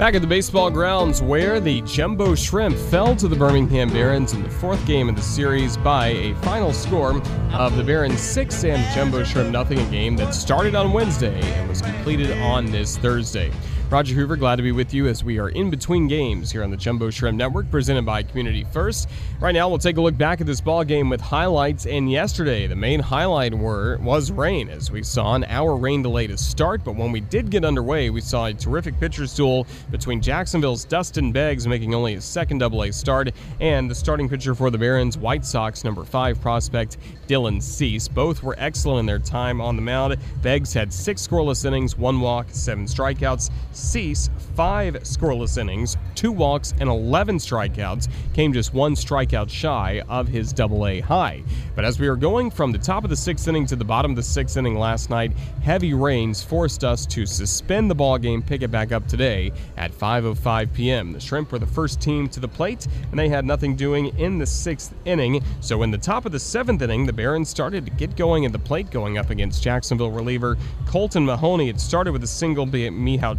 Back at the baseball grounds, where the Jumbo Shrimp fell to the Birmingham Barons in the fourth game of the series by a final score of the Barons 6 and Jumbo Shrimp nothing, a game that started on Wednesday and was completed on this Thursday. Roger Hoover, glad to be with you as we are in between games here on the Jumbo Shrimp Network, presented by Community First. Right now, we'll take a look back at this ball game with highlights. And yesterday, the main highlight were was rain, as we saw an hour rain delay to start. But when we did get underway, we saw a terrific pitcher's duel between Jacksonville's Dustin Beggs, making only his second Double-A start, and the starting pitcher for the Barons, White Sox number five prospect Dylan Cease. Both were excellent in their time on the mound. Beggs had six scoreless innings, one walk, seven strikeouts. Cease, five scoreless innings, two walks, and 11 strikeouts, came just one strikeout shy of his double A high. But as we were going from the top of the sixth inning to the bottom of the sixth inning last night, heavy rains forced us to suspend the ball game, pick it back up today at 5.05 p.m. The Shrimp were the first team to the plate, and they had nothing doing in the sixth inning. So in the top of the seventh inning, the Barons started to get going at the plate, going up against Jacksonville reliever Colton Mahoney. It started with a single by Michał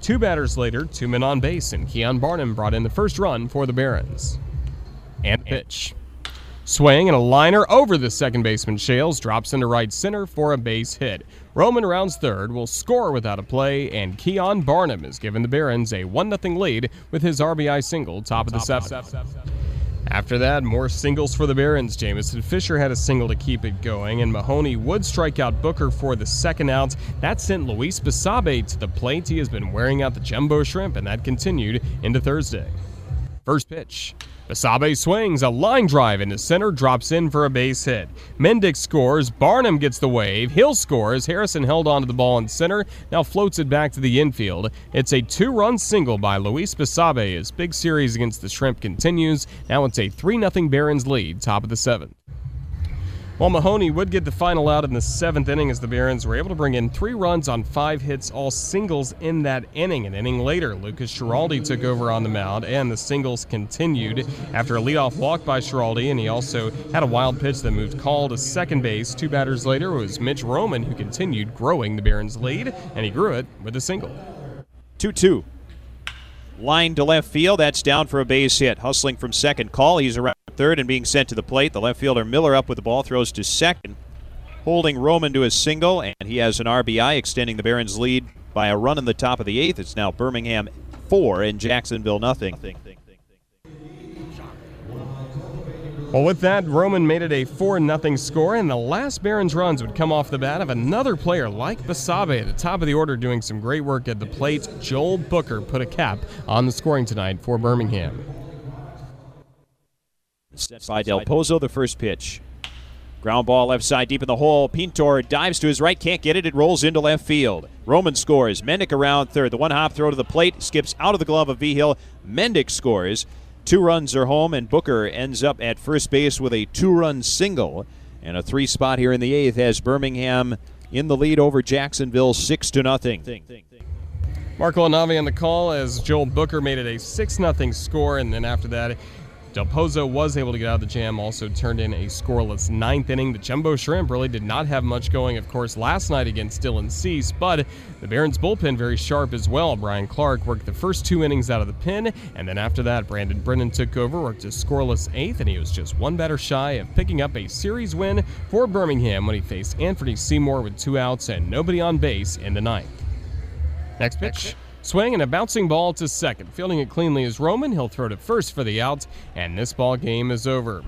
Two batters later, two men on base, and Keon Barnum brought in the first run for the Barons. And pitch. Swing and a liner over the second baseman Shales drops into right center for a base hit. Roman rounds third, will score without a play, and Keon Barnum is given the Barons a 1 0 lead with his RBI single, top of the seventh. After that, more singles for the Barons. Jameson Fisher had a single to keep it going, and Mahoney would strike out Booker for the second out. That sent Luis Basabe to the plate. He has been wearing out the jumbo shrimp, and that continued into Thursday. First pitch. Basabe swings, a line drive into center, drops in for a base hit. Mendick scores, Barnum gets the wave, Hill scores, Harrison held onto the ball in center, now floats it back to the infield. It's a two run single by Luis Basabe as big series against the Shrimp continues. Now it's a 3 0 Barons lead, top of the seventh. While Mahoney would get the final out in the seventh inning as the Barons were able to bring in three runs on five hits, all singles in that inning. An inning later, Lukas Schiraldi took over on the mound, and the singles continued after a leadoff walk by Schiraldi, and he also had a wild pitch that moved Call to second base. Two batters later it was Mitch Roman, who continued growing the Barons' lead, and he grew it with a single. 2 2. Line to left field. That's down for a base hit. Hustling from second. Call. He's around third and being sent to the plate. The left fielder Miller up with the ball throws to second, holding Roman to a single, and he has an RBI extending the Barons' lead by a run in the top of the eighth. It's now Birmingham four and Jacksonville nothing. Well, with that, Roman made it a 4 0 score, and the last Barons runs would come off the bat of another player like Basabe at the top of the order doing some great work at the plate. Joel Booker put a cap on the scoring tonight for Birmingham. By Del Pozo, the first pitch. Ground ball left side deep in the hole. Pintor dives to his right, can't get it. It rolls into left field. Roman scores. Mendick around third. The one hop throw to the plate skips out of the glove of Vigil. Mendick scores. Two runs are home, and Booker ends up at first base with a two run single. And a three spot here in the eighth has Birmingham in the lead over Jacksonville, six to nothing. Marco Anavi on the call as Joel Booker made it a 6 0 score, and then after that, Del Pozo was able to get out of the jam, also turned in a scoreless ninth inning. The Jumbo Shrimp really did not have much going, of course, last night against Dylan Cease, but the Barons bullpen very sharp as well. Brian Clark worked the first two innings out of the pen, and then after that, Brandon Brennan took over, worked a scoreless eighth, and he was just one batter shy of picking up a series win for Birmingham when he faced Anfernee Seymour with two outs and nobody on base in the ninth. Next pitch. Swing and a bouncing ball to second. Fielding it cleanly is Roman. He'll throw to first for the out, and this ball game is over.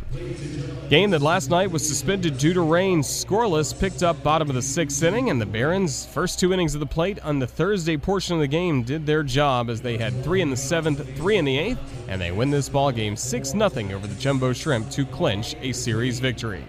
Game that last night was suspended due to rain, scoreless, picked up bottom of the sixth inning, and the Barons' first two innings of the plate on the Thursday portion of the game did their job as they had three in the seventh, three in the eighth, and they win this ball game 6 0 over the Jumbo Shrimp to clinch a series victory.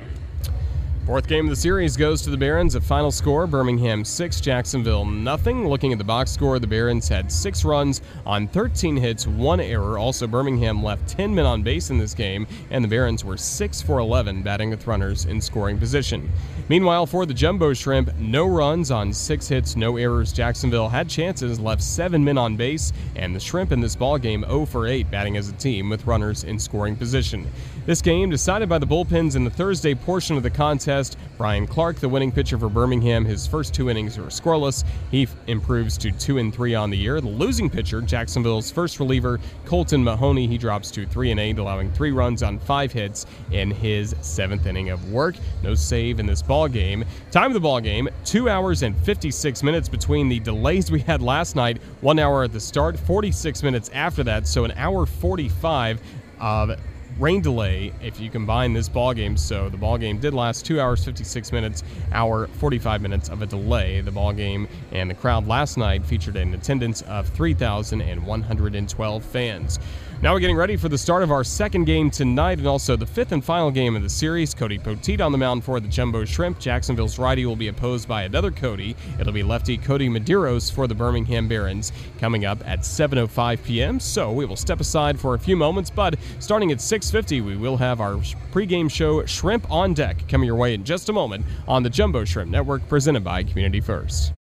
Fourth game of the series goes to the Barons. A final score Birmingham 6, Jacksonville nothing. Looking at the box score, the Barons had six runs on 13 hits, one error. Also, Birmingham left 10 men on base in this game, and the Barons were 6 for 11, batting with runners in scoring position. Meanwhile, for the Jumbo Shrimp, no runs on six hits, no errors. Jacksonville had chances, left seven men on base, and the Shrimp in this ball game 0 for 8, batting as a team with runners in scoring position. This game decided by the bullpens in the Thursday portion of the contest contest. Brian Clark, the winning pitcher for Birmingham, his first two innings were scoreless. He f- improves to 2 and 3 on the year. The losing pitcher, Jacksonville's first reliever, Colton Mahoney, he drops to 3 and 8, allowing 3 runs on 5 hits in his 7th inning of work. No save in this ball game. Time of the ball game, 2 hours and 56 minutes between the delays we had last night. 1 hour at the start, 46 minutes after that, so an hour 45 of rain delay if you combine this ball game. So the ball game did last two hours, 56 minutes, hour 45 minutes of a delay. The ball game and the crowd last night featured an attendance of 3,112 fans. Now we're getting ready for the start of our second game tonight and also the fifth and final game of the series. Cody Poteet on the mound for the Jumbo Shrimp. Jacksonville's righty will be opposed by another Cody. It'll be lefty Kodi Medeiros for the Birmingham Barons coming up at 7.05 p.m. So we will step aside for a few moments, but starting at 6.50, we will have our pregame show Shrimp on Deck coming your way in just a moment on the Jumbo Shrimp Network presented by Community First.